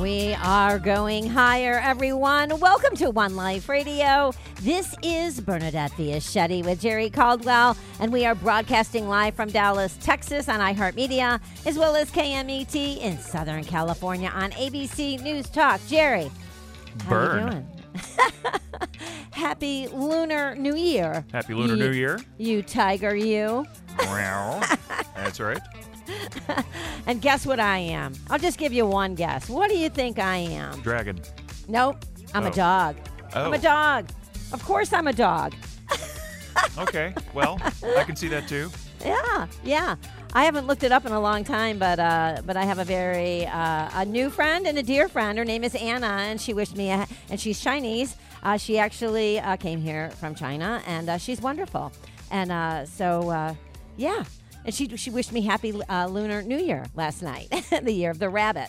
We are going higher, everyone. Welcome to One Life Radio. This is Bernadette Fiaschetti with Jerry Caldwell, and we are broadcasting live from Dallas, Texas on iHeartMedia, as well as KMET in Southern California on ABC News Talk. Jerry, how Burn. you doing? Happy Lunar New Year. Happy Lunar You- New Year. You tiger, you. That's right. And guess what I am? I'll just give you one guess. What do you think I am? Dragon. Nope. I'm a Oh. dog. I'm Oh. a dog. Of course, I'm a dog. Okay. Well, I can see that too. Yeah, yeah. I haven't looked it up in a long time, but uh, but I have a very uh, a new friend and a dear friend. Her name is Anna, and she wished me, a, and she's Chinese. Uh, she actually uh, came here from China, and uh, she's wonderful. And uh, so, uh, yeah, and she she wished me happy uh, Lunar New Year last night, the year of the rabbit.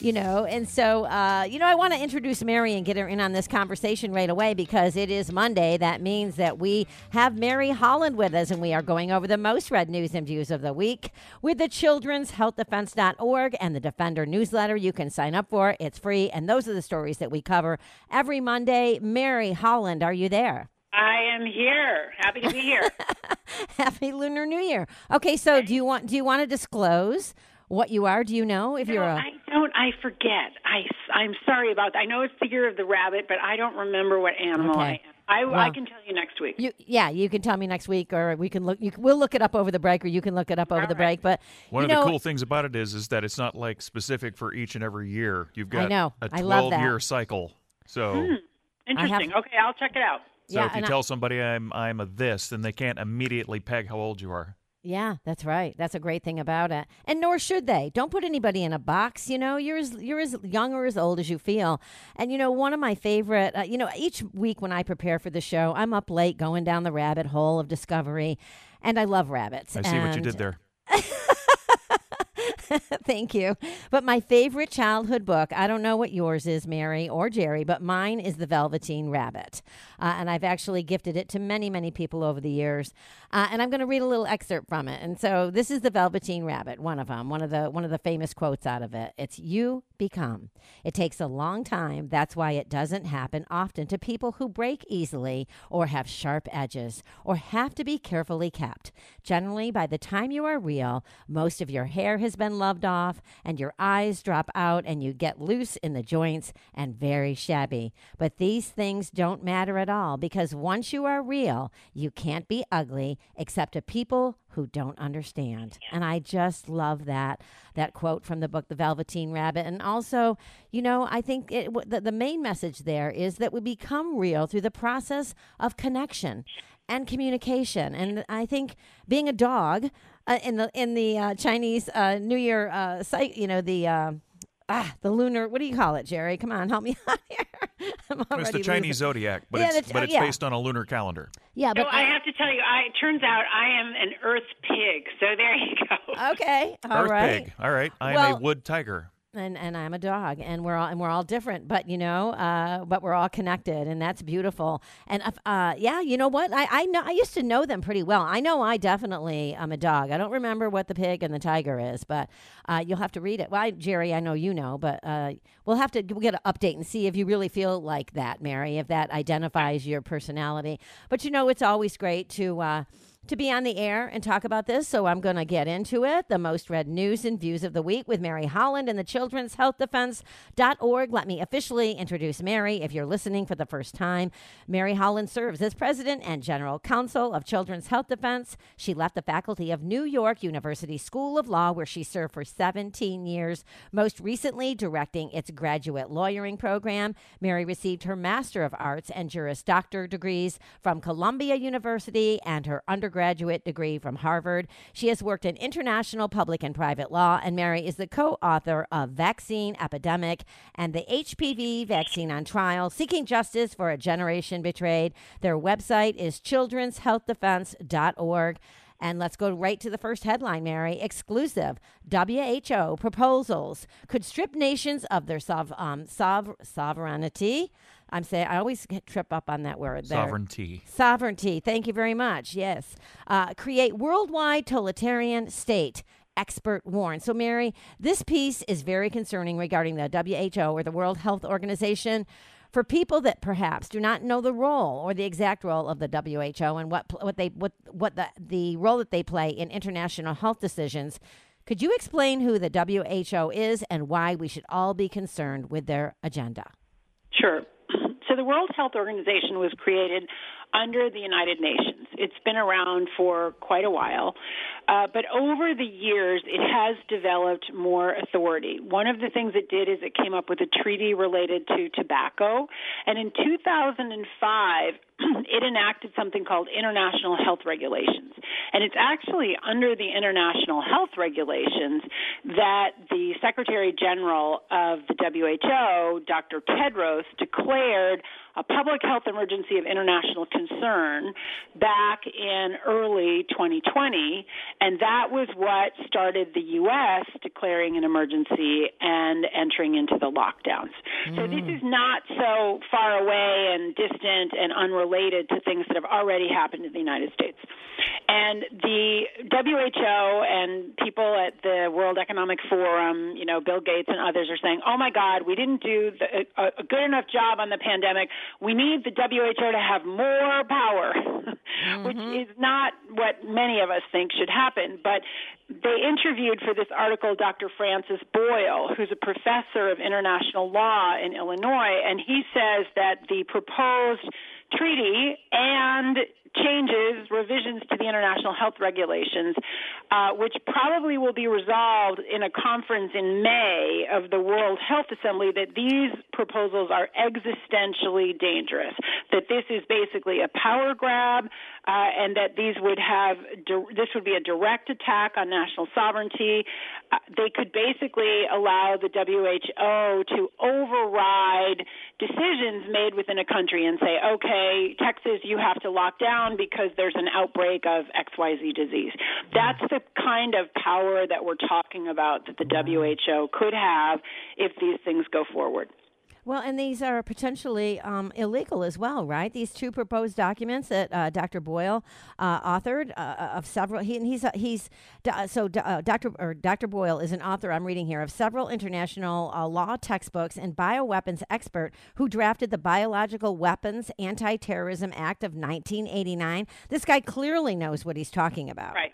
You know, and so uh, you know, I want to introduce Mary and get her in on this conversation right away because it is Monday. That means that we have Mary Holland with us, and we are going over the most read news and views of the week with the Children's Health Defense.org and the Defender newsletter. You can sign up for; it's free, and those are the stories that we cover every Monday. Mary Holland, are you there? I am here. Happy to be here. Happy Lunar New Year. Okay, so do you want do you want to disclose what you are? Do you know if No, you're a I don't. I forget. I, I'm sorry about that. I know it's the year of the rabbit, but I don't remember what animal I am. I, I can tell you next week. You, yeah, you can tell me next week, or we can look. You, we'll look it up over the break, or you can look it up over All the right. break. But One of know, the cool things about it is, is that it's not like specific for each and every year. You've got know. a I love that. year cycle. So, Hmm. Interesting. Okay, I'll check it out. So yeah, if you and I- tell somebody I'm I'm a this, then they can't immediately peg how old you are. yeah, that's right. That's a great thing about it, and nor should they. Don't put anybody in a box. You know, you're as you're as young or as old as you feel. And you know, one of my favorite. Uh, you know, each week when I prepare for the show, I'm up late going down the rabbit hole of discovery, and I love rabbits. I see what you did there. Thank you. But my favorite childhood book, I don't know what yours is, Mary or Jerry, but mine is The Velveteen Rabbit. Uh, and I've actually gifted it to many, many people over the years. Uh, and I'm going to read a little excerpt from it. And so this is The Velveteen Rabbit, one of them, one of the one of the famous quotes out of it. It's you become. It takes a long time. That's why it doesn't happen often to people who break easily or have sharp edges or have to be carefully kept. Generally, by the time you are real, most of your hair has been loved off and your eyes drop out and you get loose in the joints and very shabby. But these things don't matter at all because once you are real, you can't be ugly except to people who don't understand. And I just love that that quote from the book The Velveteen Rabbit. And also, you know, I think it, the, the main message there is that we become real through the process of connection and communication. And I think being a dog uh, in the in the uh, Chinese uh, New Year uh, site, you know, the uh, ah the lunar. What do you call it, Jerry? Come on, help me out here. I'm It's already the Chinese losing- zodiac, but Yeah, it's but it's yeah. based on a lunar calendar. Yeah, So but I have to tell you, I, it turns out I am an earth pig. So there you go. okay, all Earth right. pig. All right. I'm Well- a wood tiger. And and I'm a dog, and we're all and we're all different, but you know, uh, but we're all connected, and that's beautiful. And uh, yeah, you know what? I I know I used to know them pretty well. I know I definitely am a dog. I don't remember what the pig and the tiger is, but uh, you'll have to read it. Well, I, Jerry, I know you know, but uh, we'll have to we'll get an update and see if you really feel like that, Mary, if that identifies your personality. But you know, it's always great to. To be on the air and talk about this. So I'm going to get into it. The most read news and views of the week with Mary Holland and the Children's Health Defense.org. Let me officially introduce Mary if you're listening for the first time. Mary Holland serves as president and general counsel of Children's Health Defense. She left the faculty of New York University School of Law, where she served for 17 years, most recently directing its graduate lawyering program. Mary received her Master of Arts and Juris Doctor degrees from Columbia University and her undergraduate undergraduate degree from Harvard. She has worked in international public and private law, and Mary is the co author of Vaccine Epidemic and the HPV Vaccine on Trial Seeking Justice for a Generation Betrayed. Their website is children'shealthdefense.org. And let's go right to the first headline, Mary. Exclusive WHO proposals could strip nations of their sov- um, sov- sovereignty. I'm saying I always get trip up on that word. There. Sovereignty. Sovereignty. Thank you very much. Yes. Uh, create worldwide totalitarian state. Expert warn. So, Mary, this piece is very concerning regarding the WHO or the World Health Organization for people that perhaps do not know the role or the exact role of the WHO and what what they what what the the role that they play in international health decisions. Could you explain who the WHO is and why we should all be concerned with their agenda? Sure. So the World Health Organization was created under the United Nations. It's been around for quite a while, uh, but over the years it has developed more authority. One of the things it did is it came up with a treaty related to tobacco, and in 2005 it enacted something called international health regulations. And it's actually under the international health regulations that the Secretary General of the WHO, Dr. Tedros, declared a public health emergency of international concern back in early 2020, and that was what started the U.S. declaring an emergency and entering into the lockdowns. Mm. So this is not so far away and distant and unrelated to things that have already happened in the United States. And the WHO and people at the World Economic Forum, you know, Bill Gates and others are saying, "Oh my God, we didn't do the, a, a good enough job on the pandemic. We need the WHO to have more power," mm-hmm. which is not what many of us think should happen. But they interviewed for this article Dr. Francis Boyle, who's a professor of international law in Illinois, and he says that the proposed treaty and changes, revisions to the international health regulations, uh, which probably will be resolved in a conference in May of the World Health Assembly, that these proposals are existentially dangerous, that this is basically a power grab, uh, and that these would have this would be a direct attack on national sovereignty. Uh, they could basically allow the WHO to override decisions made within a country and say, okay, Texas, you have to lock down because there's an outbreak of XYZ disease. That's the kind of power that we're talking about that the WHO could have if these things go forward. Well, and these are potentially um, illegal as well, right? These two proposed documents that uh, Dr. Boyle uh, authored uh, uh of several. He, and he's uh, he's uh, so Dr. or Dr. Boyle is an author. I'm reading here of several international law textbooks and bioweapons expert who drafted the Biological Weapons Anti-Terrorism Act of 1989. This guy clearly knows what he's talking about. Right.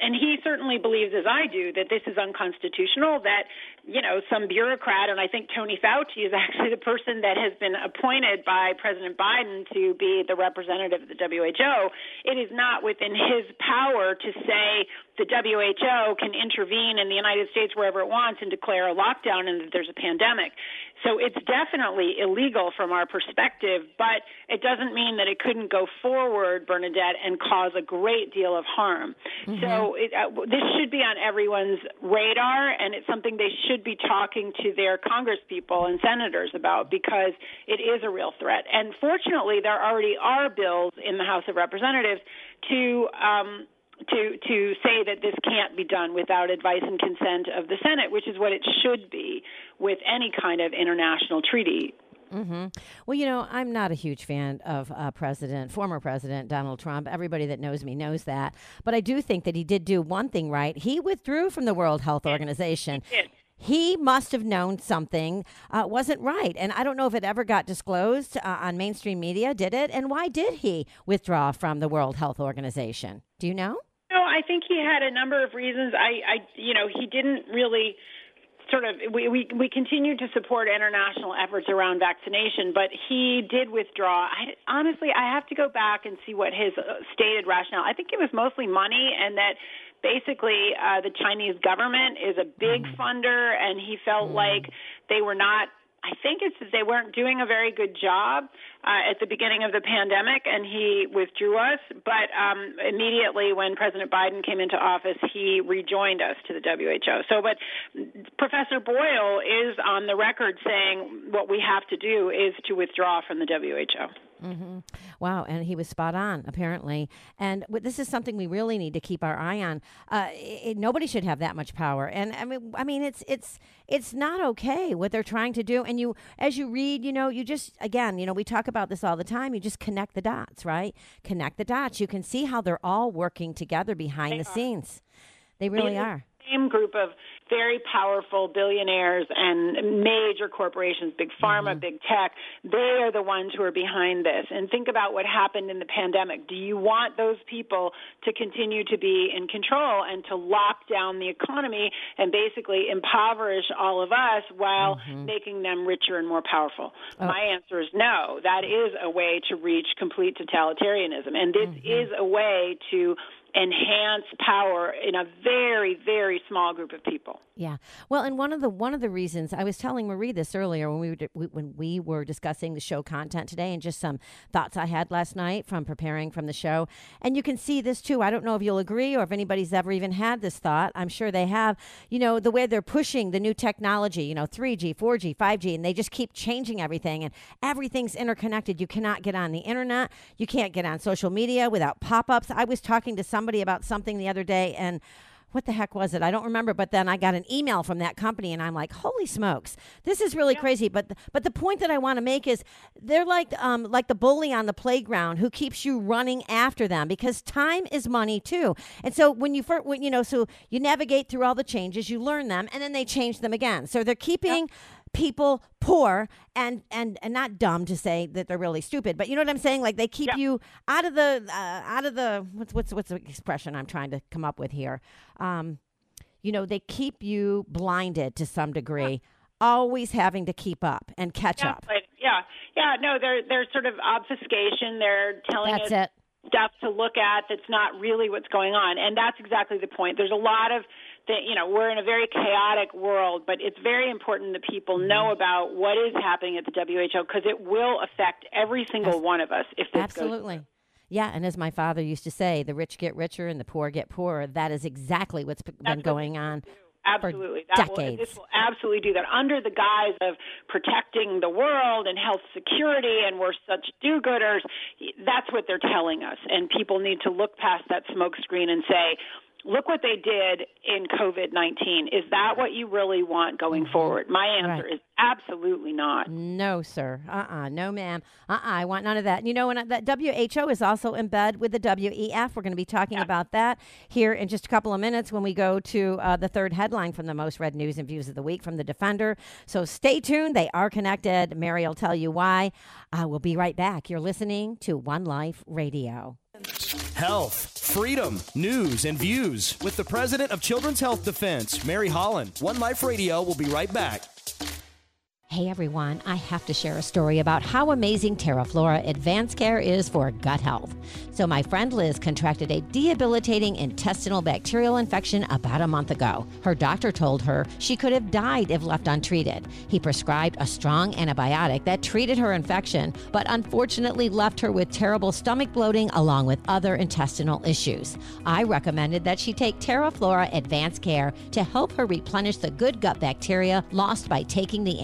And he certainly believes, as I do, that this is unconstitutional, that, you know, some bureaucrat, and I think Tony Fauci is actually the person that has been appointed by President Biden to be the representative of the WHO. It is not within his power to say the WHO can intervene in the United States wherever it wants and declare a lockdown and that there's a pandemic. So it's definitely illegal from our perspective, but it doesn't mean that it couldn't go forward, Bernadette, and cause a great deal of harm. Mm-hmm. So it, uh, this should be on everyone's radar, and it's something they should be talking to their congresspeople and senators about because it is a real threat. And fortunately, there already are bills in the House of Representatives to um, to to say that this can't be done without advice and consent of the Senate, which is what it should be with any kind of international treaty. Mm-hmm. Well, you know, I'm not a huge fan of uh, President, former President Donald Trump. Everybody that knows me knows that. But I do think that he did do one thing right. He withdrew from the World Health Organization. He must have known something uh, wasn't right. And I don't know if it ever got disclosed uh, on mainstream media, did it? And why did he withdraw from the World Health Organization? Do you know? No, I think he had a number of reasons. I, I you know, he didn't really sort of we, we we continue to support international efforts around vaccination, but he did withdraw. I, honestly, I have to go back and see what his uh, stated rationale. I think it was mostly money, and that basically uh, the Chinese government is a big mm. funder, and he felt mm. like they were not I think it's that they weren't doing a very good job uh, at the beginning of the pandemic, and he withdrew us. But um, immediately when President Biden came into office, he rejoined us to the WHO. So, but Professor Boyle is on the record saying what we have to do is to withdraw from the WHO. Mm-hmm. Wow, and he was spot on, apparently. And w- this is something we really need to keep our eye on. Uh, it, nobody should have that much power, and I mean, I mean, it's it's it's not okay what they're trying to do. And you, as you read, you know, you just again, you know, we talk about this all the time. You just connect the dots, right? Connect the dots. You can see how they're all working together behind They the are. scenes. They really These are. Same group of very powerful billionaires and major corporations, big pharma, Mm-hmm. big tech, they are the ones who are behind this. And think about what happened in the pandemic. Do you want those people to continue to be in control and to lock down the economy and basically impoverish all of us while Mm-hmm. making them richer and more powerful? Oh. My answer is no. That is a way to reach complete totalitarianism. And this Mm-hmm. is a way to enhance power in a very, very small group of people. Yeah. Well, and one of the one of the reasons I was telling Marie this earlier when we were when we were discussing the show content today, and just some thoughts I had last night from preparing from the show. And you can see this too. I don't know if you'll agree or if anybody's ever even had this thought. I'm sure they have. You know, the way they're pushing the new technology. You know, 3G, 4G, 5G, and they just keep changing everything, and everything's interconnected. You cannot get on the internet. You can't get on social media without pop-ups. I was talking to somebody about something the other day, and what the heck was it? I don't remember. But then I got an email from that company, and I'm like, "Holy smokes, this is really crazy." But but the point that I want to make is they're like um like the bully on the playground who keeps you running after them because time is money too. And so when you first, when, you know, so you navigate through all the changes, you learn them, and then they change them again. So they're keeping. People poor and, and and not dumb to say that they're really stupid, but you know what I'm saying. Like they keep Yeah. you out of the uh, out of the what's what's what's the expression I'm trying to come up with here. Um, you know, they keep you blinded to some degree, always having to keep up and catch Yeah, up. but yeah, yeah, no, they're they're sort of obfuscation. They're telling That's us it. stuff to look at that's not really what's going on, and that's exactly the point. There's a lot of you know, we're in a very chaotic world, but it's very important that people Mm-hmm. know about what is happening at the WHO because it will affect every single one of us if this goes. Absolutely. Yeah, and as my father used to say, the rich get richer and the poor get poorer. That is exactly what's been That's what going on. Absolutely. for That will, decades. this will absolutely do that under the guise of protecting the world and health security, and we're such do gooders. That's what they're telling us. And people need to look past that smokescreen and say, look what they did in COVID 19. Is that what you really want going forward? My answer Mm-hmm. Right. is absolutely not. No, sir. Uh uh No, ma'am. Uh uh I want none of that. You know, and that WHO is also in bed with the WEF. We're going to be talking about that here in just a couple of minutes when we go to uh, the third headline from the most read news and views of the week from the Defender. So stay tuned. They are connected. Mary will tell you why. Uh, we'll be right back. You're listening to One Life Radio. Health, freedom, news, and views with the president of Children's Health Defense, Mary Holland. One Life Radio will be right back. Hey everyone, I have to share a story about how amazing TerraFlora Advanced Care is for gut health. So, my friend Liz contracted a debilitating intestinal bacterial infection about a month ago. Her doctor told her she could have died if left untreated. He prescribed a strong antibiotic that treated her infection, but unfortunately left her with terrible stomach bloating along with other intestinal issues. I recommended that she take TerraFlora Advanced Care to help her replenish the good gut bacteria lost by taking the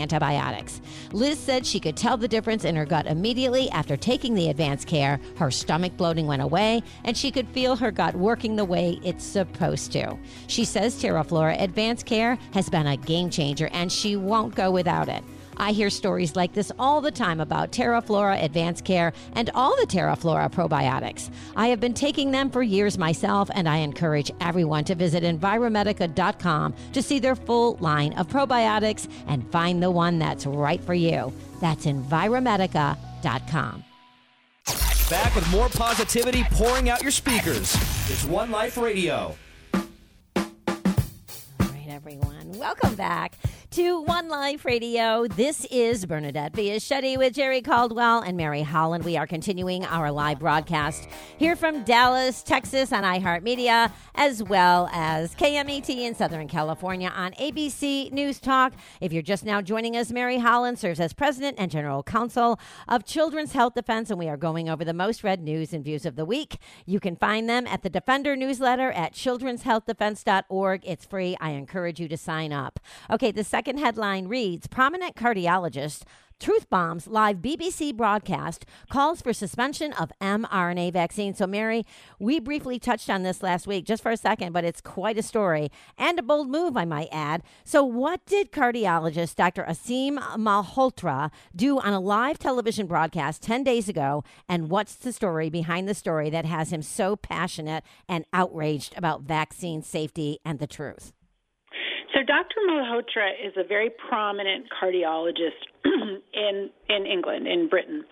Liz said she could tell the difference in her gut immediately after taking the advanced care. Her stomach bloating went away, and she could feel her gut working the way it's supposed to. She says TerraFlora Advanced Care has been a game changer, and she won't go without it. I hear stories like this all the time about TerraFlora Advanced Care and all the TerraFlora probiotics. I have been taking them for years myself, and I encourage everyone to visit Enviromedica.com to see their full line of probiotics and find the one that's right for you. That's Enviromedica.com. Back with more positivity pouring out your speakers. It's One Life Radio. All right, everyone. Welcome back to One Life Radio. This is Bernadette Fiaschetti with Jerry Caldwell and Mary Holland. We are continuing our live broadcast here from Dallas, Texas on iHeartMedia, as well as KMET in Southern California on ABC News Talk. If you're just now joining us, Mary Holland serves as President and General Counsel of Children's Health Defense, and we are going over the most read news and views of the week. You can find them at the Defender newsletter at children'shealthdefense.org. It's free. I encourage you to sign up. Okay, the second headline reads Prominent cardiologist Truth Bombs live BBC broadcast calls for suspension of mRNA vaccine. So, Mary, we briefly touched on this last week just for a second, but it's quite a story and a bold move, I might add. So, what did cardiologist Dr. Aseem Malhotra do on a live television broadcast 10 days ago? And what's the story behind the story that has him so passionate and outraged about vaccine safety and the truth? So Dr. Malhotra is a very prominent cardiologist in in England, in Britain,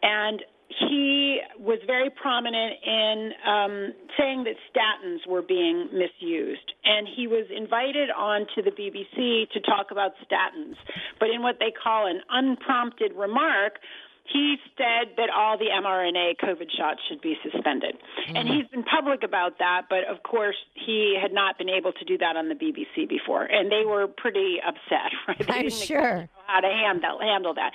and he was very prominent in um, saying that statins were being misused. And he was invited on to the BBC to talk about statins, but in what they call an unprompted remark, he said that all the mRNA COVID shots should be suspended. Mm-hmm. And he's been public about that, but of course, he had not been able to do that on the BBC before. And they were pretty upset, right? They I'm sure. How to handle, handle that.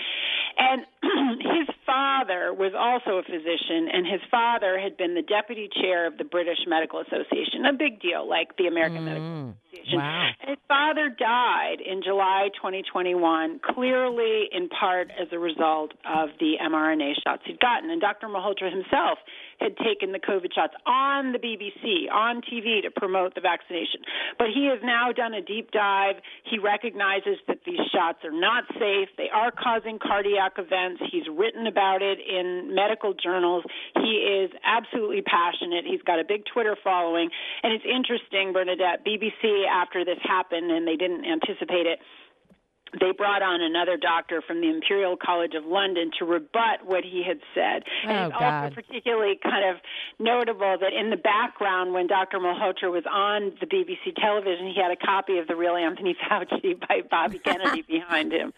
And his father was also a physician, and his father had been the deputy chair of the British Medical Association, a big deal, like the American mm. Medical Association. Wow. And his father died in July 2021, clearly in part as a result of the mRNA shots he'd gotten. And Dr. Malhotra himself had taken the COVID shots on the BBC, on TV to promote the vaccination. But he has now done a deep dive. He recognizes that these shots are not safe. They are causing cardiac events. He's written about it in medical journals. He is absolutely passionate. He's got a big Twitter following. And it's interesting, Bernadette, BBC, after this happened and they didn't anticipate it, they brought on another doctor from the Imperial College of London to rebut what he had said. Oh, and it's God. also particularly kind of notable that in the background, when Dr. Malhotra was on the BBC television, he had a copy of The Real Anthony Fauci by Bobby Kennedy behind him.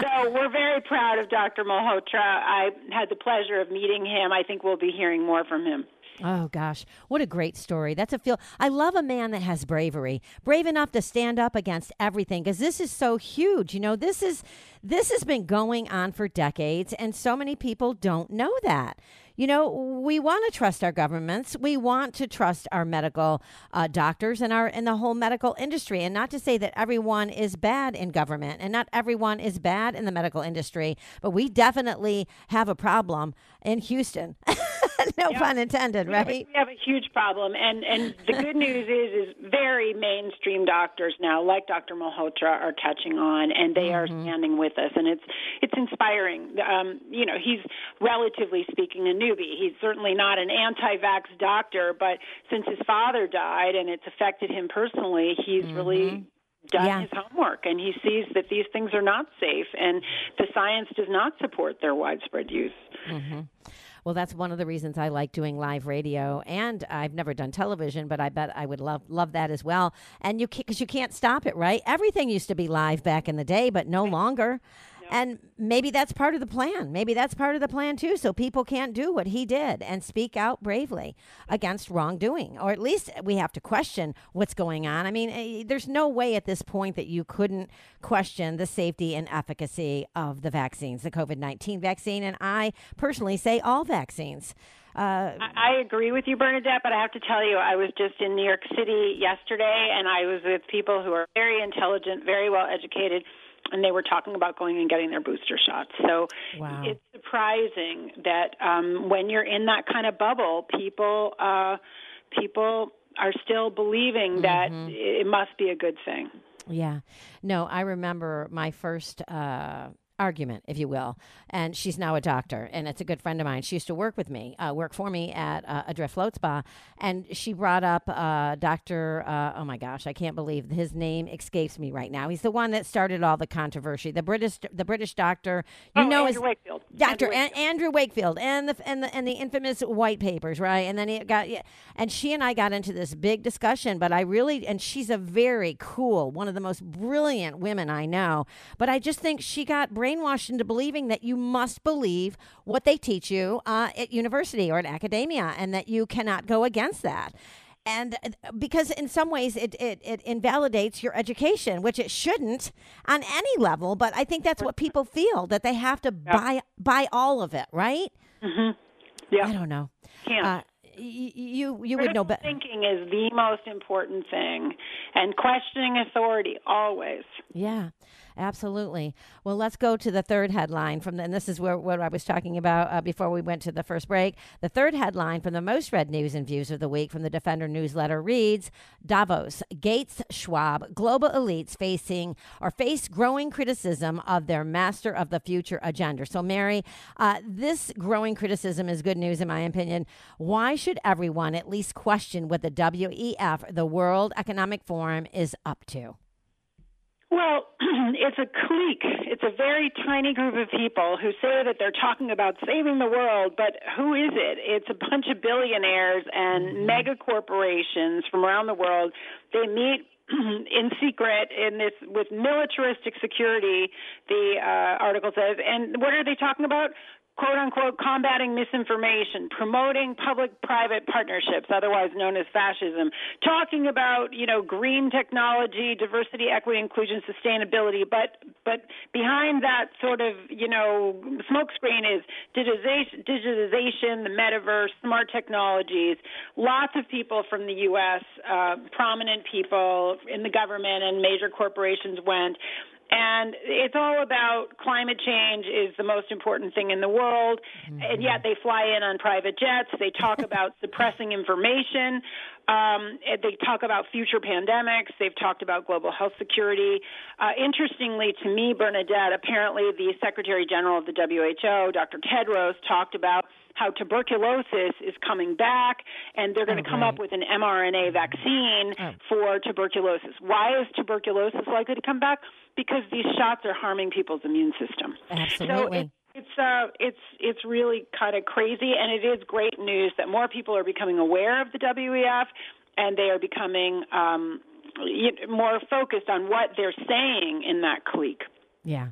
So we're very proud of Dr. Malhotra. I had the pleasure of meeting him. I think we'll be hearing more from him. Oh gosh, what a great story. That's a feel. I love a man that has bravery. Brave enough to stand up against everything because this is so huge. You know, this is this has been going on for decades and so many people don't know that. You know, we want to trust our governments. We want to trust our medical uh, doctors and our and the whole medical industry. And not to say that everyone is bad in government and not everyone is bad in the medical industry, but we definitely have a problem in Houston. no Yeah. pun intended, We have a- right? We have a huge problem, and and the good news is is very mainstream doctors now, like Dr. Malhotra, are catching on, and they are standing with us, and it's it's inspiring. Um, you know, he's relatively speaking a newbie. He's certainly not an anti-vax doctor, but since his father died and it's affected him personally, he's really done Yeah. his homework and he sees that these things are not safe and the science does not support their widespread use. Mm-hmm. Well, that's one of the reasons I like doing live radio, and I've never done television, but I bet I would love love that as well. And you because you can't stop it, right? Everything used to be live back in the day, but no longer. And maybe that's part of the plan. Maybe that's part of the plan too, so people can't do what he did and speak out bravely against wrongdoing, or at least we have to question what's going on. I mean, eh, there's no way at this point that you couldn't question the safety and efficacy of the vaccines, the COVID 19 vaccine, and I personally say all vaccines. Uh, I I agree with you, Bernadette, but I have to tell you, I was just in New York City yesterday, and I was with people who are very intelligent, very well educated, and they were talking about going and getting their booster shots. So Wow. it's surprising that um, when you're in that kind of bubble, people uh, people are still believing that it must be a good thing. Yeah. No, I remember my first uh argument, if you will. And she's now a doctor, and it's a good friend of mine. She used to work with me, uh, work for me at uh, Adrift Float Spa, and she brought up uh, Doctor. Uh, oh my gosh, I can't believe his name escapes me right now. He's the one that started all the controversy. The British, the British doctor. You oh, know, Andrew Wakefield. Doctor Andrew An- Andrew Wakefield, and the and the and the infamous white papers, right? And then he got, yeah, and she and I got into this big discussion. But I really, and she's a very cool, one of the most brilliant women I know. But I just think she got brainwashed into believing that you must believe what they teach you uh, at university or at academia, and that you cannot go against that. And uh, because in some ways it, it, it invalidates your education, which it shouldn't on any level. But I think that's what people feel that they have to buy buy all of it, right? Yeah. I don't know. Can't. Uh, y- you you would know Critical better. thinking is the most important thing, and questioning authority always. Yeah, absolutely. Well, let's go to the third headline from the, and this is where what I was talking about uh, before we went to the first break. The third headline from the most read news and views of the week from the Defender newsletter reads: Davos, Gates, Schwab, global elites facing or face growing criticism of their master of the future agenda. So, Mary, uh, this growing criticism is good news in my opinion. Why should everyone at least question what the WEF, the World Economic Forum, is up to? Well, it's a clique. It's a very tiny group of people who say that they're talking about saving the world, but who is it? It's a bunch of billionaires and mega corporations from around the world. They meet in secret in this with militaristic security the uh, article says and what are they talking about quote unquote combating misinformation, promoting public private partnerships, otherwise known as fascism, talking about, you know, green technology, diversity, equity, inclusion, sustainability, but but behind that sort of, you know, smokescreen is digitization, digitization, the metaverse, smart technologies. Lots of people from the US, uh, prominent people in the government and major corporations went and it's all about climate change is the most important thing in the world. And mm-hmm. yet they fly in on private jets. They talk about suppressing information um, they talk about future pandemics they've talked about global health security uh, interestingly to me bernadette apparently the secretary general of the who dr tedros talked about how tuberculosis is coming back and they're going to Oh, come right. up with an mRNA vaccine Oh. for tuberculosis. Why is tuberculosis likely to come back? Because these shots are harming people's immune system. So Absolutely. it, it's uh, it's it's really kind of crazy, and it is great news that more people are becoming aware of the WEF, and they are becoming um, more focused on what they're saying in that clique. Yeah.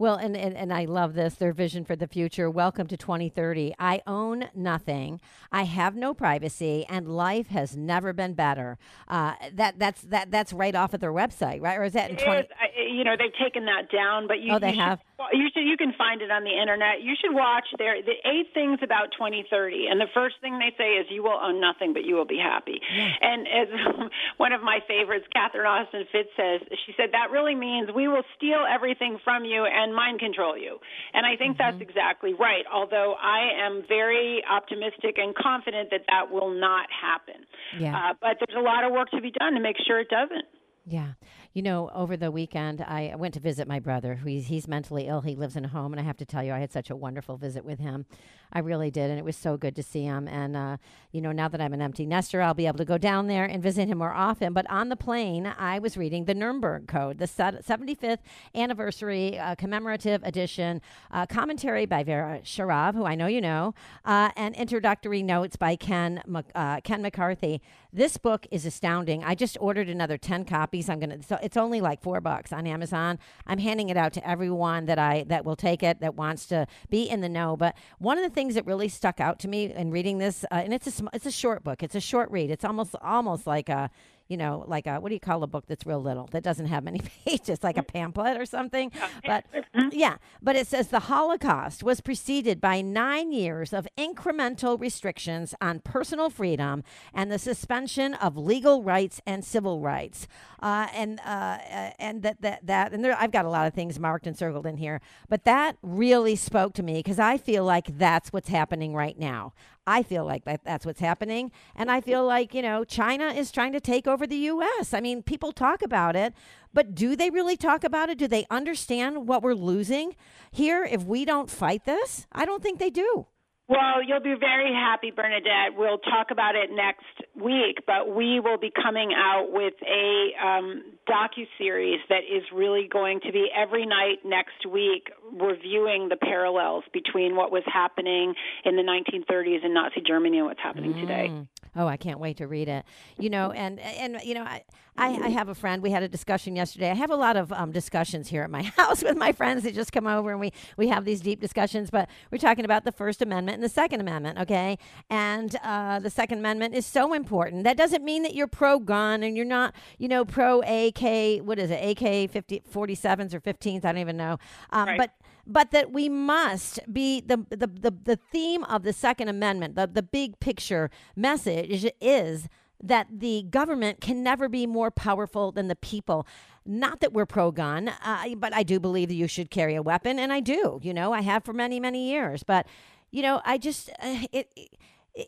Well, and, and, and I love this, their vision for the future. Welcome to 2030. I own nothing. I have no privacy, and life has never been better. Uh, that that's that that's right off of their website, right? Or is that in It 20? you know, they've taken that down, but you, Oh, they you have? Should, you should you can find it on the internet. You should watch their the eight things about 2030, and the first thing they say is you will own nothing, but you will be happy. And as one of my favorites, Catherine Austin Fitts says, she said that really means we will steal everything from you and mind control you. And I think Mm-hmm. that's exactly right. Although I am very optimistic and confident that that will not happen. Yeah. Uh, but there's a lot of work to be done to make sure it doesn't. Yeah. You know, over the weekend, I went to visit my brother. He's, he's mentally ill. He lives in a home. And I have to tell you, I had such a wonderful visit with him. I really did. And it was so good to see him. And, uh, you know, now that I'm an empty nester, I'll be able to go down there and visit him more often. But on the plane, I was reading the Nuremberg Code, the 75th anniversary uh, commemorative edition, uh, commentary by Vera Sharav, who I know you know, uh, and introductory notes by Ken, uh, Ken McCarthy. This book is astounding. I just ordered another 10 copies. I'm going to, so it's only like four bucks on Amazon. I'm handing it out to everyone that I, that will take it, that wants to be in the know. But one of the things that really stuck out to me in reading this, uh, and it's a, it's a short book. It's a short read. It's almost, almost like a, you know, like a, what do you call a book that's real little, that doesn't have many pages, like a pamphlet or something. But yeah, but it says the Holocaust was preceded by nine years of incremental restrictions on personal freedom and the suspension of legal rights and civil rights. Uh, and uh, uh, and that that that and there, I've got a lot of things marked and circled in here, but that really spoke to me because I feel like that's what's happening right now. I feel like that, that's what's happening. And I feel like, you know, China is trying to take over the U.S. I mean, people talk about it, but do they really talk about it? Do they understand what we're losing here if we don't fight this? I don't think they do. Well, you'll be very happy, Bernadette. We'll talk about it next week, but we will be coming out with a um, docu series that is really going to be every night next week, reviewing the parallels between what was happening in the 1930s in Nazi Germany and what's happening mm. today. Oh, I can't wait to read it. You know, and and you know, I, I, I have a friend. We had a discussion yesterday. I have a lot of um, discussions here at my house with my friends that just come over and we we have these deep discussions. But we're talking about the First Amendment and the Second Amendment, okay? And uh, the Second Amendment is so important. That doesn't mean that you're pro gun and you're not, you know, pro AK. What is it? AK 50, 47s or 15s? I don't even know. Um, right. But but that we must be the, the, the, the theme of the Second Amendment, the, the big picture message is that the government can never be more powerful than the people. Not that we're pro gun, uh, but I do believe that you should carry a weapon, and I do. You know, I have for many, many years. But, you know, I just, uh, it, it,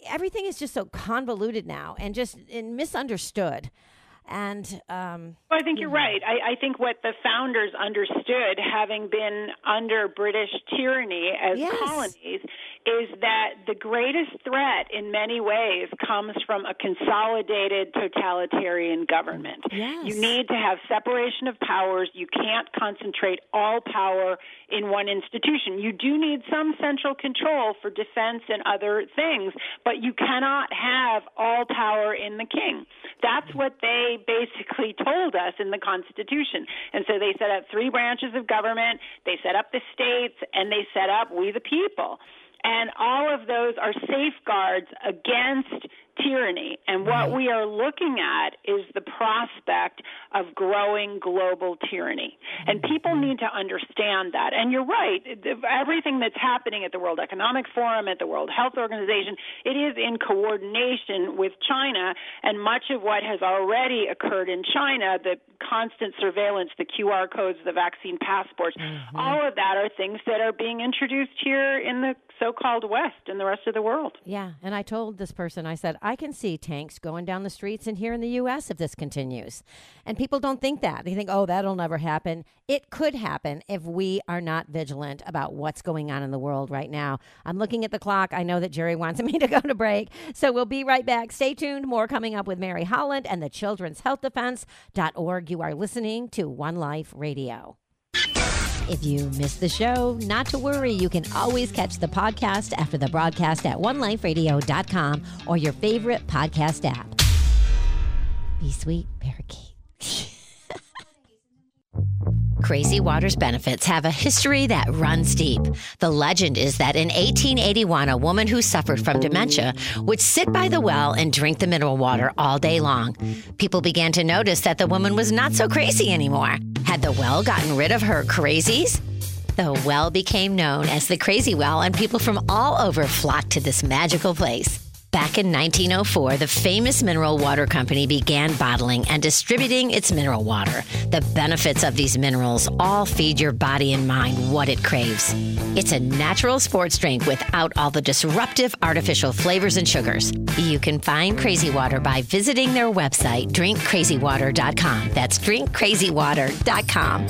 everything is just so convoluted now and just and misunderstood. And um, well, I think you're right. I, I think what the founders understood, having been under British tyranny as yes. colonies, is that the greatest threat in many ways comes from a consolidated totalitarian government. Yes. You need to have separation of powers. You can't concentrate all power in one institution. You do need some central control for defense and other things, but you cannot have all power in the king. That's what they basically told us in the Constitution. And so they set up three branches of government, they set up the states, and they set up we the people. And all of those are safeguards against tyranny. And what mm-hmm. we are looking at is the prospect of growing global tyranny. And mm-hmm. people mm-hmm. need to understand that. And you're right, everything that's happening at the World Economic Forum, at the World Health Organization, it is in coordination with China. And much of what has already occurred in China, the constant surveillance, the QR codes, the vaccine passports, mm-hmm. all of that are things that are being introduced here in the so called West and the rest of the world. Yeah. And I told this person, I said, I can see tanks going down the streets and here in the U.S. if this continues. And people don't think that. They think, oh, that'll never happen. It could happen if we are not vigilant about what's going on in the world right now. I'm looking at the clock. I know that Jerry wants me to go to break. So we'll be right back. Stay tuned. More coming up with Mary Holland and the Children's Health Defense.org. You are listening to One Life Radio. If you missed the show, not to worry. You can always catch the podcast after the broadcast at oneliferadio.com or your favorite podcast app. Be sweet, parakeet. Crazy Water's benefits have a history that runs deep. The legend is that in 1881, a woman who suffered from dementia would sit by the well and drink the mineral water all day long. People began to notice that the woman was not so crazy anymore. Had the well gotten rid of her crazies? The well became known as the Crazy Well, and people from all over flocked to this magical place. Back in 1904, the famous mineral water company began bottling and distributing its mineral water. The benefits of these minerals all feed your body and mind what it craves. It's a natural sports drink without all the disruptive artificial flavors and sugars. You can find Crazy Water by visiting their website, drinkcrazywater.com. That's drinkcrazywater.com.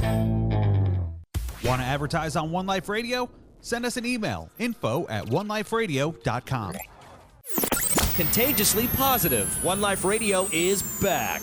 Want to advertise on One Life Radio? Send us an email info at oneliferadio.com. Contagiously positive. One Life Radio is back.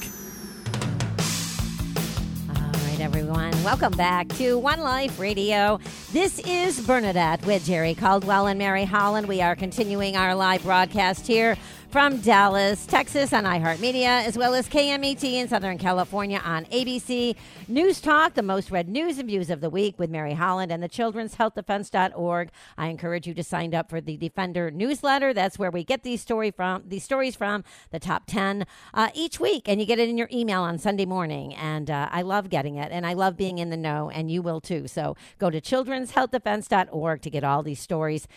All right, everyone. Welcome back to One Life Radio. This is Bernadette with Jerry Caldwell and Mary Holland. We are continuing our live broadcast here from Dallas, Texas on iHeartMedia, as well as KMET in Southern California on ABC. News Talk, the most read news and views of the week with Mary Holland and the Children's Health Defense.org. I encourage you to sign up for the Defender newsletter. That's where we get these story from these stories from the top 10 uh, each week. And you get it in your email on Sunday morning. And uh, I love getting it and I love being in the know, and you will too. So go to children'shealthdefense.org to get all these stories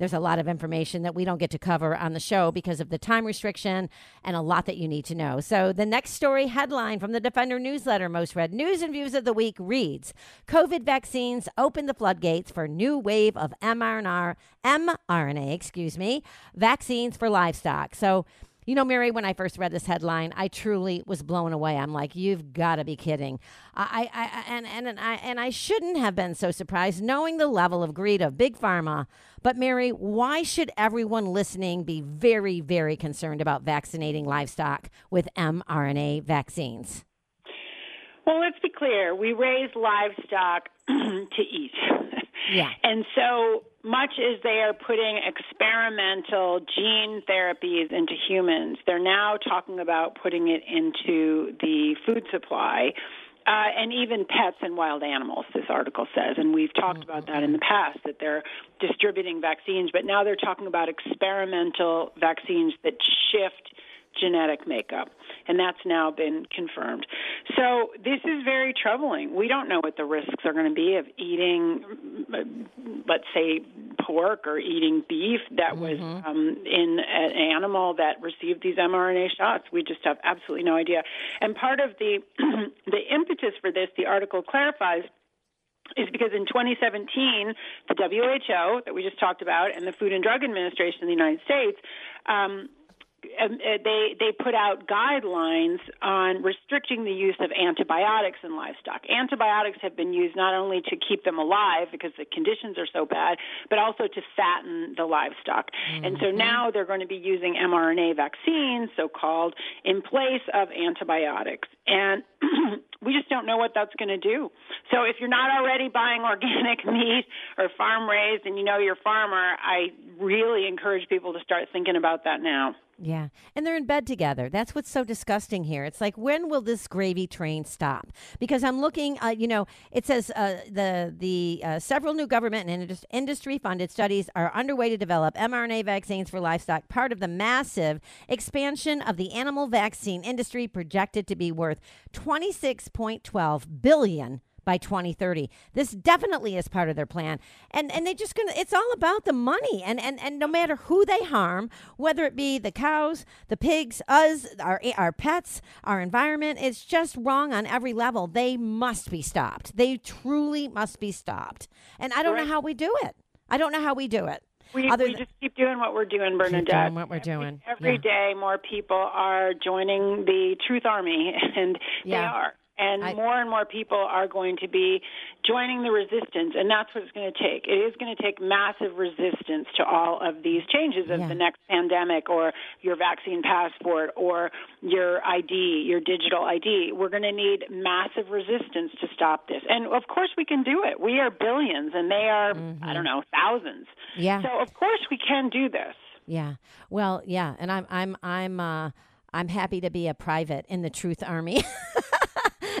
there's a lot of information that we don't get to cover on the show because of the time restriction and a lot that you need to know. So, the next story headline from the Defender newsletter, most read news and views of the week reads COVID vaccines open the floodgates for new wave of mRNA, excuse me, vaccines for livestock. So, you know, Mary, when I first read this headline, I truly was blown away. I'm like, you've got to be kidding. I, I, I and, and, and I, and I shouldn't have been so surprised knowing the level of greed of Big Pharma. But Mary, why should everyone listening be very, very concerned about vaccinating livestock with mRNA vaccines? Well, let's be clear. We raise livestock to eat. Yeah. And so much as they are putting experimental gene therapies into humans, they're now talking about putting it into the food supply. Uh, and even pets and wild animals, this article says. And we've talked about that in the past, that they're distributing vaccines, but now they're talking about experimental vaccines that shift genetic makeup, and that's now been confirmed. So this is very troubling. We don't know what the risks are going to be of eating, let's say, pork or eating beef that was um, in an animal that received these mRNA shots. We just have absolutely no idea. And part of the the impetus for this, the article clarifies is because in 2017, the WHO that we just talked about and the Food and Drug Administration in the United States um, um, uh, they they put out guidelines on restricting the use of antibiotics in livestock. Antibiotics have been used not only to keep them alive because the conditions are so bad, but also to fatten the livestock. And so now they're going to be using mRNA vaccines, so called, in place of antibiotics. And we just don't know what that's going to do. So if you're not already buying organic meat or farm raised and you know your farmer, I really encourage people to start thinking about that now. Yeah. And they're in bed together. That's what's so disgusting here. It's like, when will this gravy train stop? Because I'm looking, uh, you know, it says uh, the, the uh, several new government and industry funded studies are underway to develop mRNA vaccines for livestock, part of the massive expansion of the animal vaccine industry projected to be worth 26.12 billion by 2030. This definitely is part of their plan. And and they just gonna it's all about the money and and and no matter who they harm, whether it be the cows, the pigs, us, our our pets, our environment, it's just wrong on every level. They must be stopped. They truly must be stopped. And I don't know how we do it. I don't know how we do it. We, we than- just keep doing what we're doing, Bernadette. Keep doing what we're doing. Every Yeah. day, more people are joining the Truth Army, and they Yeah. are. And I- more and more people are going to be joining the resistance, and that's what it's going to take. It is going to take massive resistance to all of these changes of Yeah. the next pandemic, or your vaccine passport, or your ID, your digital ID. We're going to need massive resistance to stop this. And of course, we can do it. We are billions, and they are, I don't know, thousands. Mm-hmm. Yeah. So of course we can do this. Yeah. Well, yeah, and I'm I'm I'm uh I'm happy to be a private in the Truth Army.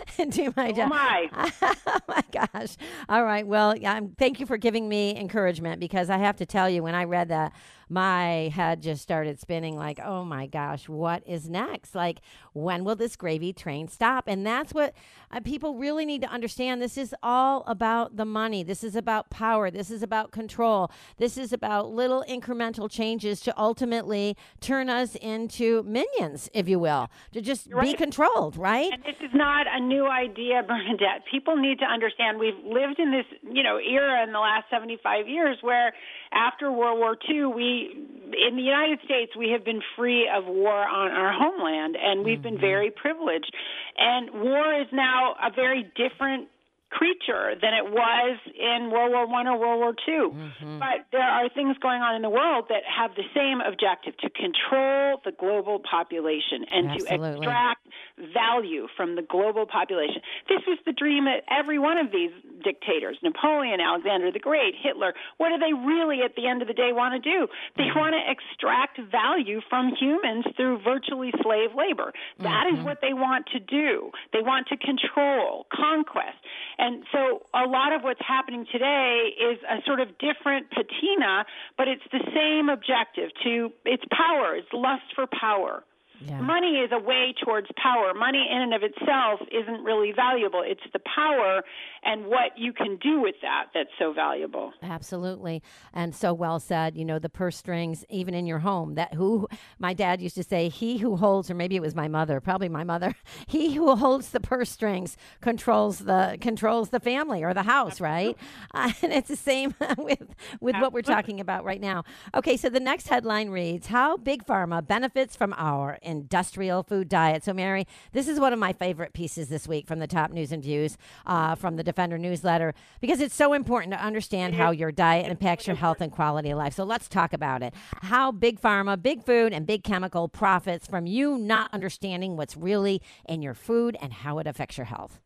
and do my Oh job. my. oh my gosh. All right. Well, yeah, I'm, thank you for giving me encouragement because I have to tell you, when I read that, my head just started spinning like, oh my gosh, what is next? Like, when will this gravy train stop? And that's what uh, people really need to understand. This is all about the money. This is about power. This is about control. This is about little incremental changes to ultimately turn us into minions, if you will, to just be controlled, right? And this is not a new idea, Bernadette. People need to understand we've lived in this, you know, era in the last 75 years where after World War II, we in the United States, we have been free of war on our homeland and we've been mm-hmm. very privileged. And war is now a very different creature than it was in World War One or World War 2 mm-hmm. But there are things going on in the world that have the same objective to control the global population and Absolutely. to extract value from the global population. This was the dream of every one of these dictators Napoleon, Alexander the Great, Hitler. What do they really, at the end of the day, want to do? They mm-hmm. want to extract value from humans through virtually slave labor. That is mm-hmm. what they want to do. They want to control, conquest. And so a lot of what's happening today is a sort of different patina, but it's the same objective to it's power, it's lust for power. Yeah. Money is a way towards power. Money in and of itself isn't really valuable. It's the power and what you can do with that that's so valuable. Absolutely. And so well said, you know, the purse strings, even in your home, that who my dad used to say, he who holds, or maybe it was my mother, probably my mother, he who holds the purse strings controls the controls the family or the house, right? Uh, and it's the same with with what we're talking about right now. Okay, so the next headline reads, How Big Pharma Benefits from Our Industrial Food Diet. So Mary, this is one of my favorite pieces this week from the top news and views uh, from the Defender newsletter because it's so important to understand how your diet impacts your health and quality of life. So let's talk about it. How big pharma, big food, and big chemical profits from you not understanding what's really in your food and how it affects your health.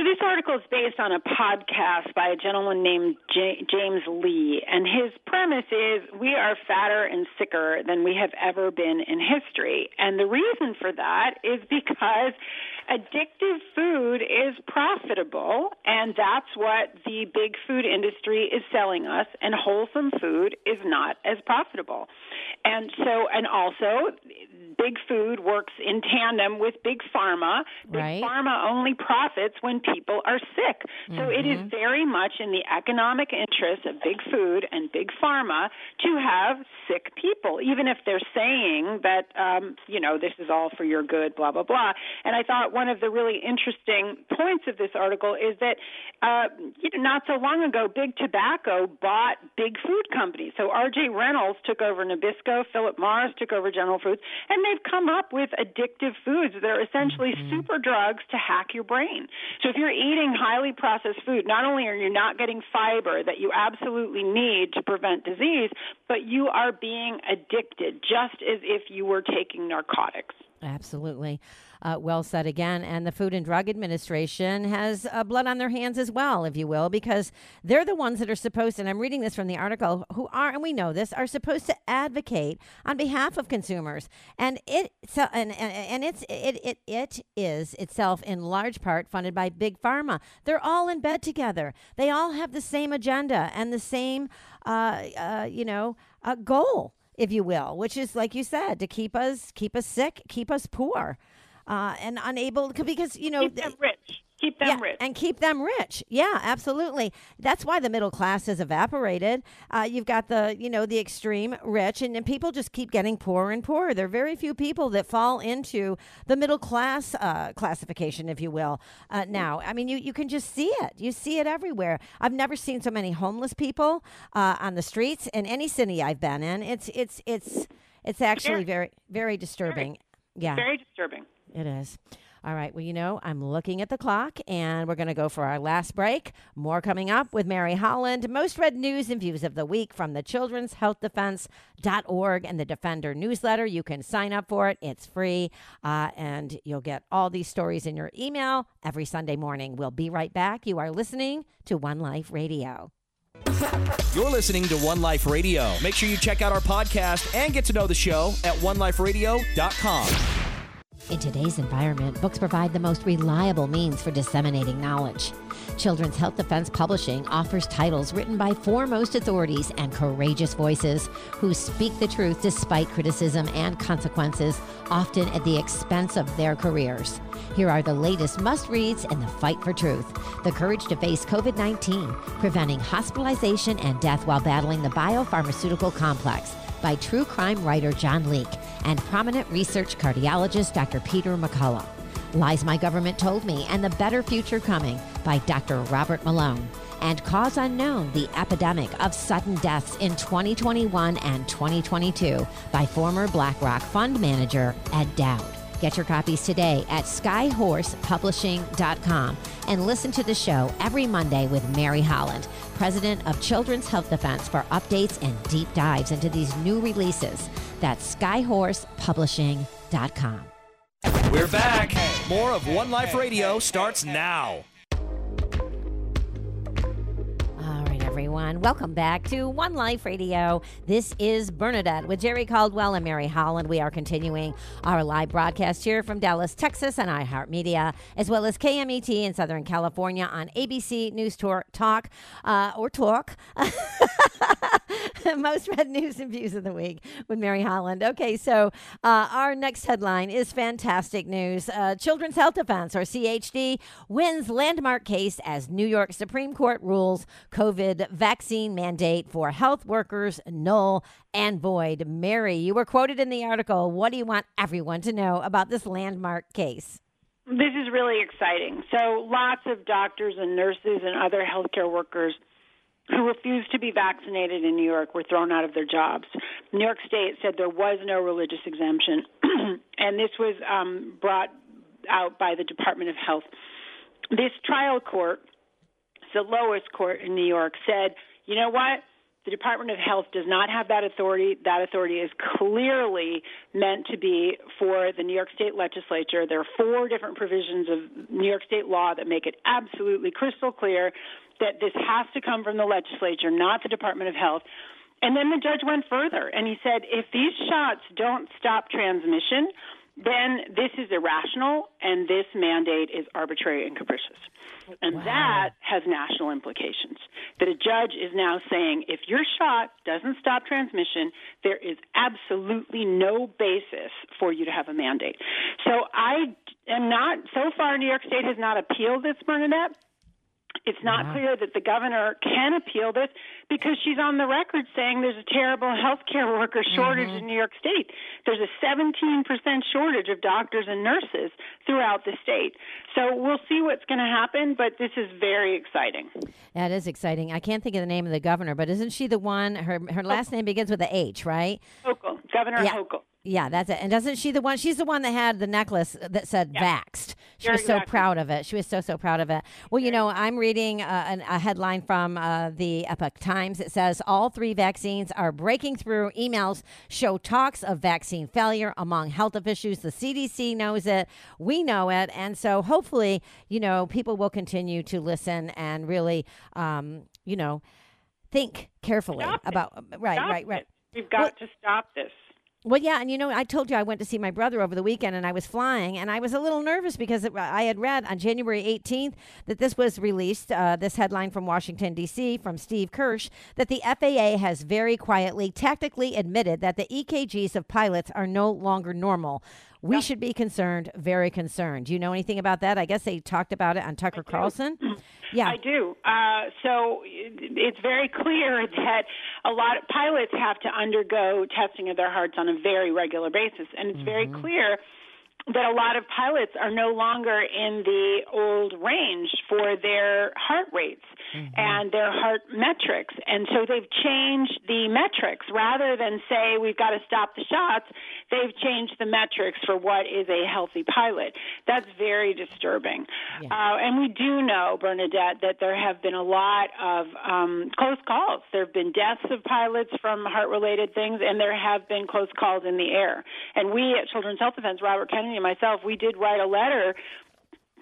So this article is based on a podcast by a gentleman named J- James Lee, and his premise is we are fatter and sicker than we have ever been in history. And the reason for that is because addictive food is profitable, and that's what the big food industry is selling us, and wholesome food is not as profitable. And so, and also, big food works in tandem with big pharma. Big Right. pharma only profits when people are sick. So it is very much in the economic interest of big food and big pharma to have sick people, even if they're saying that, um, you know, this is all for your good, blah, blah, blah. And I thought one of the really interesting points of this article is that, uh, you know, not so long ago, big tobacco bought big food companies. So R.J. Reynolds took over Nabisco, Philip Morris took over General Foods, and they've come up with addictive foods that are essentially super drugs to hack your brain. So if you're eating highly processed food, not only are you not getting fiber that you absolutely need to prevent disease, but you are being addicted just as if you were taking narcotics. Absolutely. Uh, well said again. And the Food and Drug Administration has uh, blood on their hands as well, if you will, because they're the ones that are supposed, and I'm reading this from the article, who are, and we know this, are supposed to advocate on behalf of consumers. And it, so, and, and, and it's, it, it, it is itself in large part funded by Big Pharma. They're all in bed together. They all have the same agenda and the same, uh, uh, you know, goal if you will, which is like you said, to keep us keep us sick, keep us poor, uh, and unable because you know Keep them rich. Keep them yeah, rich. and keep them rich. Yeah, absolutely. That's why the middle class has evaporated. Uh, you've got the you know the extreme rich, and, and people just keep getting poorer and poorer. There are very few people that fall into the middle class uh, classification, if you will. Uh, now, I mean, you you can just see it. You see it everywhere. I've never seen so many homeless people uh, on the streets in any city I've been in. It's it's it's it's actually very very disturbing. Yeah. Very disturbing. It is. All right. Well, you know, I'm looking at the clock and we're going to go for our last break. More coming up with Mary Holland. Most read news and views of the week from the Children's Health Defense.org and the Defender newsletter. You can sign up for it, it's free. Uh, and you'll get all these stories in your email every Sunday morning. We'll be right back. You are listening to One Life Radio. You're listening to One Life Radio. Make sure you check out our podcast and get to know the show at oneliferadio.com. In today's environment, books provide the most reliable means for disseminating knowledge. Children's Health Defense Publishing offers titles written by foremost authorities and courageous voices who speak the truth despite criticism and consequences, often at the expense of their careers. Here are the latest must reads in the fight for truth The Courage to Face COVID 19, Preventing Hospitalization and Death While Battling the Biopharmaceutical Complex by true crime writer John Leake and prominent research cardiologist Dr. Peter McCullough. Lies My Government Told Me and the Better Future Coming by Dr. Robert Malone. And Cause Unknown The Epidemic of Sudden Deaths in 2021 and 2022 by former BlackRock fund manager Ed Dowd. Get your copies today at skyhorsepublishing.com and listen to the show every Monday with Mary Holland, president of Children's Health Defense, for updates and deep dives into these new releases. That's skyhorsepublishing.com. We're back. More of One Life Radio starts now. Everyone. Welcome back to One Life Radio. This is Bernadette with Jerry Caldwell and Mary Holland. We are continuing our live broadcast here from Dallas, Texas, and iHeartMedia, as well as KMET in Southern California on ABC News Talk uh, or Talk. Most read news and views of the week with Mary Holland. Okay, so uh, our next headline is fantastic news. Uh, Children's Health Defense, or CHD, wins landmark case as New York Supreme Court rules COVID vaccine mandate for health workers null and void. Mary, you were quoted in the article. What do you want everyone to know about this landmark case? This is really exciting. So, lots of doctors and nurses and other healthcare workers who refused to be vaccinated in New York were thrown out of their jobs. New York State said there was no religious exemption, and this was um, brought out by the Department of Health. This trial court, the lowest court in New York, said, you know what? The Department of Health does not have that authority. That authority is clearly meant to be for the New York State legislature. There are four different provisions of New York State law that make it absolutely crystal clear that this has to come from the legislature, not the Department of Health. And then the judge went further and he said if these shots don't stop transmission, then this is irrational and this mandate is arbitrary and capricious. And wow. that has national implications. That a judge is now saying if your shot doesn't stop transmission, there is absolutely no basis for you to have a mandate. So I am not, so far, New York State has not appealed this, Bernadette. It's not wow. clear that the governor can appeal this because she's on the record saying there's a terrible health care worker shortage mm-hmm. in New York State. There's a 17% shortage of doctors and nurses throughout the state. So we'll see what's going to happen, but this is very exciting. That is exciting. I can't think of the name of the governor, but isn't she the one? Her her last name begins with a H, right? Hochul, Governor yeah. Hochul. Yeah, that's it. And doesn't she the one? She's the one that had the necklace that said yeah. "vaxed." She You're was exactly. so proud of it. She was so so proud of it. Well, you know, I'm reading uh, an, a headline from uh, the Epoch Times. It says all three vaccines are breaking through. Emails show talks of vaccine failure among health officials. The CDC knows it. We know it, and so hopefully, you know, people will continue to listen and really, um, you know, think carefully about. It. Right, stop right, right. We've got well, to stop this. Well, yeah, and you know, I told you I went to see my brother over the weekend and I was flying and I was a little nervous because I had read on January 18th that this was released, uh, this headline from Washington, D.C., from Steve Kirsch, that the FAA has very quietly, tactically admitted that the EKGs of pilots are no longer normal. We yeah. should be concerned, very concerned. Do you know anything about that? I guess they talked about it on Tucker Carlson. Yeah, I do. Uh, so it's very clear that a lot of pilots have to undergo testing of their hearts on a very regular basis, and it's mm-hmm. very clear that a lot of pilots are no longer in the old range for their heart rates mm-hmm. and their heart metrics. And so they've changed the metrics rather than say we've got to stop the shots, they've changed the metrics for what is a healthy pilot. That's very disturbing. Yeah. Uh, and we do know, Bernadette, that there have been a lot of um, close calls. There have been deaths of pilots from heart related things, and there have been close calls in the air. And we at Children's Health Defense, Robert Kennedy and myself, we did write a letter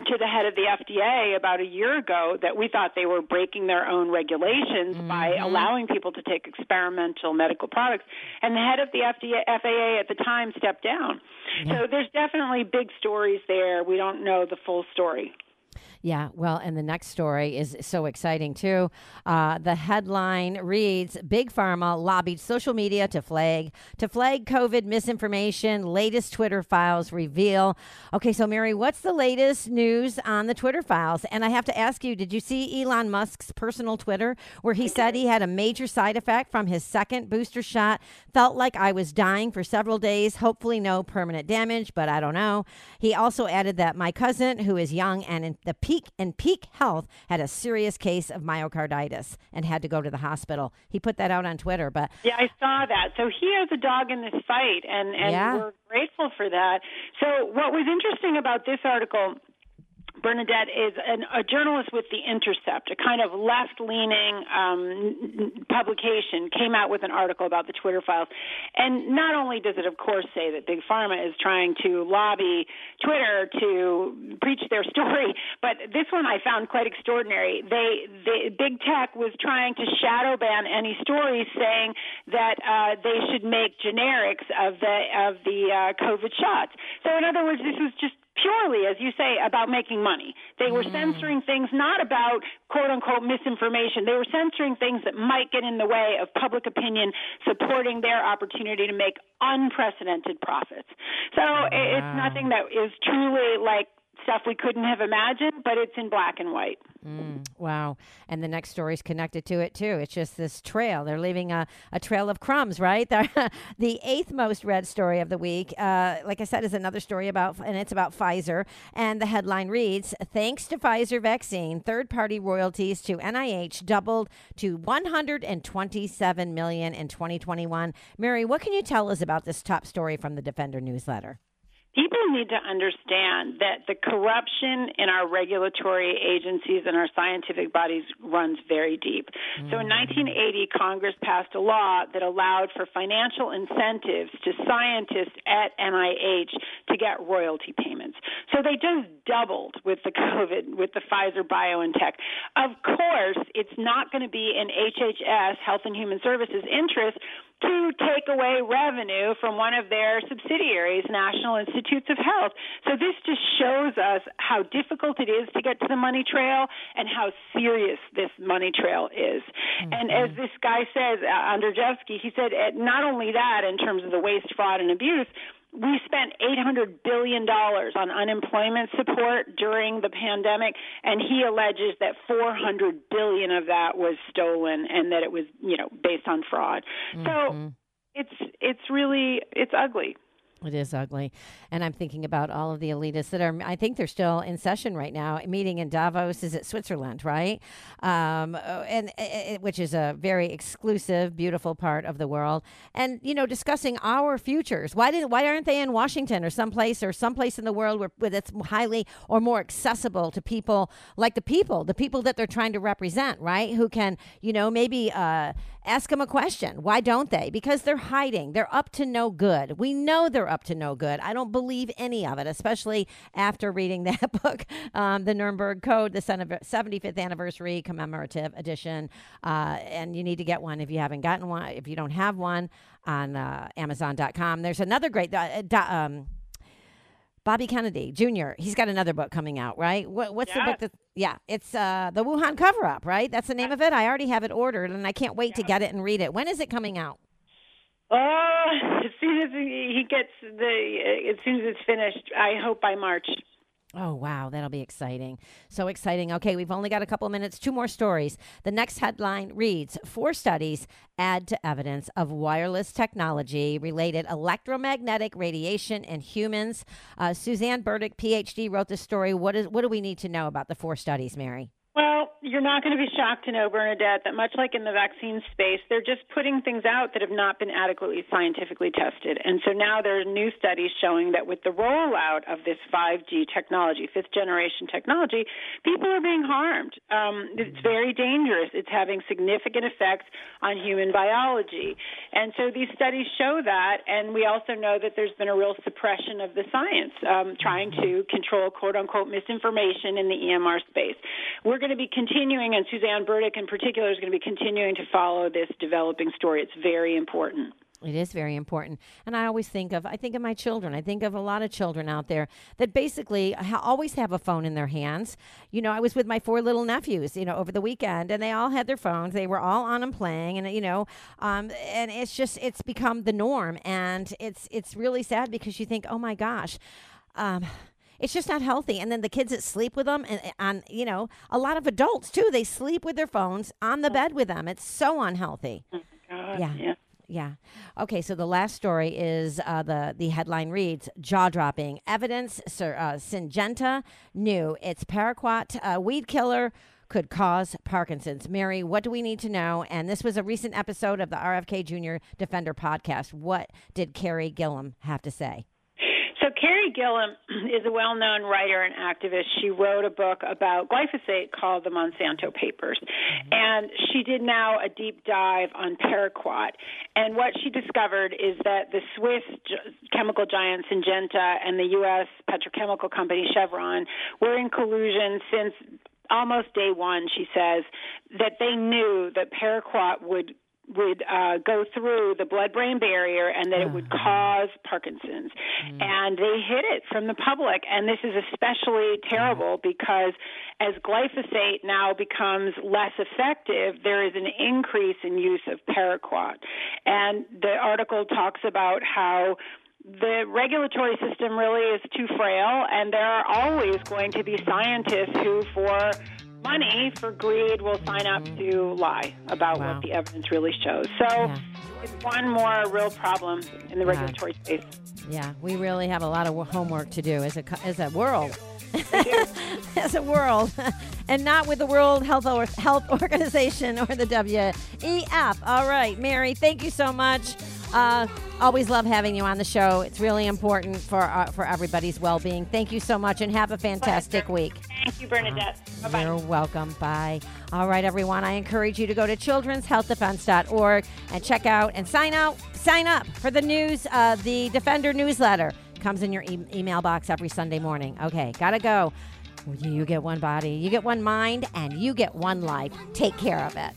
to the head of the FDA about a year ago that we thought they were breaking their own regulations mm-hmm. by allowing people to take experimental medical products. And the head of the FDA, FAA at the time stepped down. Yeah. So there's definitely big stories there. We don't know the full story. Yeah, well, and the next story is so exciting too. Uh, the headline reads: Big Pharma lobbied social media to flag to flag COVID misinformation. Latest Twitter files reveal. Okay, so Mary, what's the latest news on the Twitter files? And I have to ask you: Did you see Elon Musk's personal Twitter where he said he had a major side effect from his second booster shot? Felt like I was dying for several days. Hopefully, no permanent damage, but I don't know. He also added that my cousin, who is young and in the peak in peak health had a serious case of myocarditis and had to go to the hospital. He put that out on Twitter, but yeah, I saw that. So he has a dog in this fight, and and yeah. we're grateful for that. So what was interesting about this article Bernadette is an, a journalist with The Intercept, a kind of left leaning um, publication, came out with an article about the Twitter files. And not only does it, of course, say that Big Pharma is trying to lobby Twitter to preach their story, but this one I found quite extraordinary. They, they Big Tech was trying to shadow ban any stories saying that uh, they should make generics of the of the uh, COVID shots. So, in other words, this was just purely, as you say, about making money. They were mm-hmm. censoring things not about quote unquote misinformation. They were censoring things that might get in the way of public opinion supporting their opportunity to make unprecedented profits. So it's nothing that is truly like stuff we couldn't have imagined, but it's in black and white. Mm, wow. And the next story is connected to it, too. It's just this trail. They're leaving a, a trail of crumbs, right? The, eighth most read story of the week, uh, like I said, is another story about, and it's about Pfizer. And the headline reads Thanks to Pfizer vaccine, third party royalties to NIH doubled to 127 million in 2021. Mary, what can you tell us about this top story from the Defender newsletter? People need to understand that the corruption in our regulatory agencies and our scientific bodies runs very deep. Mm. So in 1980, Congress passed a law that allowed for financial incentives to scientists at NIH to get royalty payments. So they just doubled with the COVID, with the Pfizer BioNTech. Of course, it's not going to be in HHS, Health and Human Services, interest to take away revenue from one of their subsidiaries, National Institutes of Health. So this just shows us how difficult it is to get to the money trail and how serious this money trail is. Mm-hmm. And as this guy says, uh, Andrzejewski, he said uh, not only that in terms of the waste, fraud, and abuse, we spent $800 billion on unemployment support during the pandemic, and he alleges that 400 billion of that was stolen and that it was, you know, based on fraud. Mm-hmm. So it's it's really it's ugly. It is ugly. And I'm thinking about all of the elitists that are, I think they're still in session right now, meeting in Davos, is it Switzerland, right? Um, uh, and uh, which is a very exclusive, beautiful part of the world. And, you know, discussing our futures. Why didn't, why aren't they in Washington or someplace or someplace in the world where, where that's highly or more accessible to people like the people, the people that they're trying to represent, right? Who can, you know, maybe uh, ask them a question. Why don't they? Because they're hiding. They're up to no good. We know they're up to no good. I don't believe any of it, especially after reading that book, um, The Nuremberg Code, the 75th anniversary commemorative edition. Uh, and you need to get one if you haven't gotten one. If you don't have one on uh, Amazon.com, there's another great. Uh, um, Bobby Kennedy Jr. He's got another book coming out, right? What, what's the book that? Yeah, it's uh, the Wuhan cover up, right? That's the name of it. I already have it ordered, and I can't wait to get it and read it. When is it coming out? Oh, as soon as he gets the, as soon as it's finished, I hope by March. Oh, wow. That'll be exciting. So exciting. Okay, we've only got a couple of minutes. Two more stories. The next headline reads Four studies add to evidence of wireless technology related electromagnetic radiation in humans. Uh, Suzanne Burdick, PhD, wrote this story. What, is, what do we need to know about the four studies, Mary? Well, you're not going to be shocked to know, Bernadette, that much like in the vaccine space, they're just putting things out that have not been adequately scientifically tested. And so now there are new studies showing that with the rollout of this 5G technology, fifth generation technology, people are being harmed. Um, it's very dangerous. It's having significant effects on human biology. And so these studies show that. And we also know that there's been a real suppression of the science, um, trying to control quote unquote misinformation in the EMR space. We're going to be continuing, and Suzanne Burdick in particular is going to be continuing to follow this developing story. It's very important. It is very important. And I always think of I think of my children. I think of a lot of children out there that basically ha- always have a phone in their hands. You know, I was with my four little nephews, you know, over the weekend and they all had their phones. They were all on and playing and you know, um, and it's just it's become the norm and it's it's really sad because you think, "Oh my gosh, um, it's just not healthy. And then the kids that sleep with them, and on you know, a lot of adults too, they sleep with their phones on the bed with them. It's so unhealthy. Oh God, yeah. yeah. Yeah. Okay. So the last story is uh, the the headline reads jaw dropping evidence. Sir, uh, Syngenta knew its paraquat uh, weed killer could cause Parkinson's. Mary, what do we need to know? And this was a recent episode of the RFK Jr. Defender podcast. What did Carey Gillam have to say? So Carey Gillam is a well-known writer and activist. She wrote a book about glyphosate called The Monsanto Papers, mm-hmm. and she did now a deep dive on paraquat. And what she discovered is that the Swiss chemical giant Syngenta and the U.S. petrochemical company Chevron were in collusion since almost day one. She says that they knew that paraquat would would uh, go through the blood-brain barrier and that it would ah. cause Parkinson's. Mm. And they hid it from the public. And this is especially terrible mm. because as glyphosate now becomes less effective, there is an increase in use of paraquat. And the article talks about how the regulatory system really is too frail, and there are always going to be scientists who, for money, for greed, will sign up to lie about Wow. what the evidence really shows. So Yeah. it's one more real problem in the Wow. regulatory space. Yeah, we really have a lot of homework to do as a as a world. as a world, and not with the World Health or- Health Organization or the WEF. All right, Mary, thank you so much. Uh, always love having you on the show. It's really important for uh, for everybody's well being. Thank you so much, and have a fantastic week. Thank you, Bernadette. Bye bye. You're welcome. Bye. All right, everyone. I encourage you to go to children'shealthdefense.org and check out and sign out, sign up for the news, uh, the Defender newsletter. Comes in your e- email box every Sunday morning. Okay, gotta go. You get one body, you get one mind, and you get one life. Take care of it.